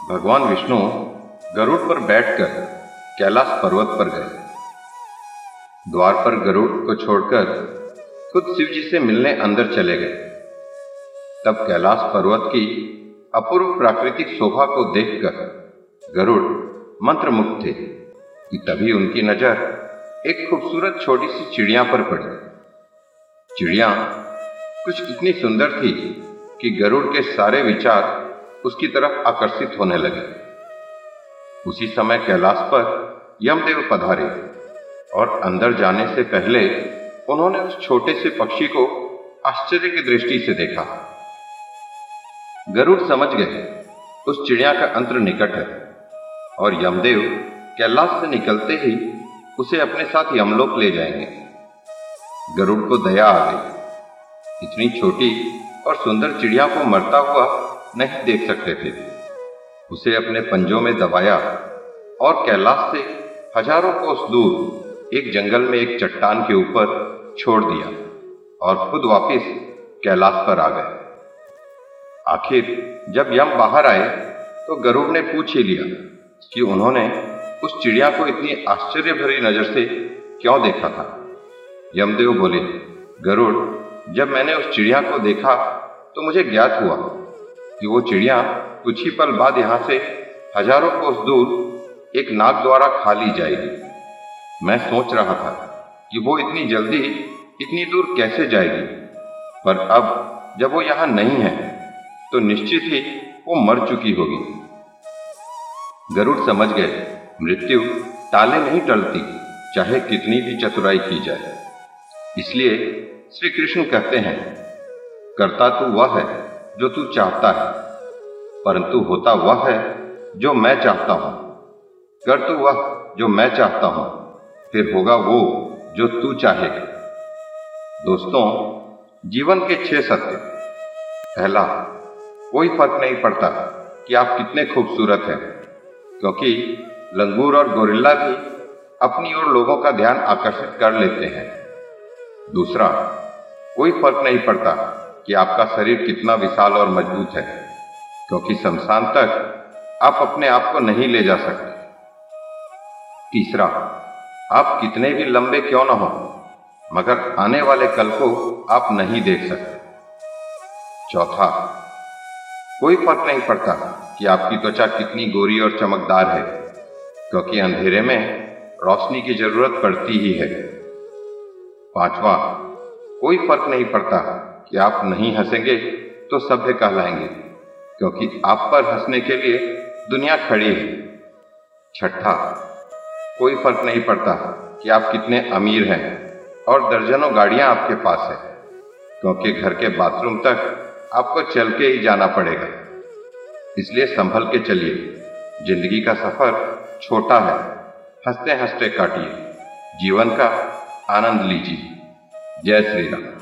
भगवान विष्णु गरुड़ पर बैठकर कैलाश पर्वत पर गए। द्वार पर गरुड़ को छोड़कर खुद शिव जी से मिलने अंदर चले गए। तब कैलाश पर्वत की अपूर्व प्राकृतिक शोभा को देखकर गरुड़ मंत्रमुग्ध थे कि तभी उनकी नज़र एक खूबसूरत छोटी सी चिड़िया पर पड़ी। चिड़िया कुछ इतनी सुंदर थी कि गरुड़ के सारे विचार उसकी तरफ़ आकर्षित होने लगे। उसी समय कैलाश पर यमदेव पधारे और अंदर जाने से पहले उन्होंने उस छोटे से पक्षी को आश्चर्य की दृष्टि से देखा। गरुड़ समझ गए, उस चिड़िया का अंतर निकट है और यमदेव कैलाश से निकलते ही उसे अपने साथ यमलोक ले जाएँगे। गरुड़ को दया आ गई। इतनी छोटी और सुंदर चिड़िया को मरता हुआ नहीं देख सकते थे। उसे अपने पंजों में दबाया और कैलाश से हज़ारों कोस दूर एक जंगल में एक चट्टान के ऊपर छोड़ दिया और खुद वापिस कैलाश पर आ गए। आखिर जब यम बाहर आए तो गरुड़ ने पूछ ही लिया कि उन्होंने उस चिड़िया को इतनी आश्चर्य भरी नज़र से क्यों देखा था? यमदेव बोले, गरुड़, जब मैंने उस चिड़िया को देखा तो मुझे ज्ञात हुआ कि वो चिड़िया कुछ ही पल बाद यहाँ से हज़ारों कोस दूर एक नाग द्वारा खा ली जाएगी। मैं सोच रहा था कि वो इतनी जल्दी इतनी दूर कैसे जाएगी। पर अब जब वो यहाँ नहीं है तो निश्चित ही वो मर चुकी होगी। गरुड़ समझ गए, मृत्यु ताले नहीं टलती, चाहे कितनी भी चतुराई की जाए। इसलिए श्री कृष्ण कहते हैं, करता तू वह है जो तू चाहता है। परंतु होता वह है जो मैं चाहता हूँ। कर तू वह जो मैं चाहता हूँ, फिर होगा वो जो तू चाहेगा। दोस्तों, जीवन के छह सत्य। पहला, कोई फ़र्क नहीं पड़ता कि आप कितने खूबसूरत हैं, क्योंकि लंगूर और गोरिल्ला भी अपनी ओर लोगों का ध्यान आकर्षित कर लेते हैं। दूसरा, कोई फ़र्क नहीं पड़ता कि आपका शरीर कितना विशाल और मज़बूत है, क्योंकि शमशान तक आप अपने आप को नहीं ले जा सकते। तीसरा, आप कितने भी लंबे क्यों न हो, मगर आने वाले कल को आप नहीं देख सकते। चौथा, कोई फ़र्क नहीं पड़ता कि आपकी त्वचा कितनी गोरी और चमकदार है, क्योंकि अंधेरे में रोशनी की ज़रूरत पड़ती ही है। पांचवा, कोई फ़र्क नहीं पड़ता कि आप नहीं हंसेंगे तो सभ्य कहलाएँगे, क्योंकि आप पर हंसने के लिए दुनिया खड़ी है। छठा, कोई फ़र्क नहीं पड़ता कि आप कितने अमीर हैं और दर्जनों गाड़ियाँ आपके पास है, क्योंकि घर के बाथरूम तक आपको चल के ही जाना पड़ेगा। इसलिए संभल के चलिए। ज़िंदगी का सफ़र छोटा है हँसते हँसते काटिए। जीवन का आनंद लीजिए। जय श्री राम।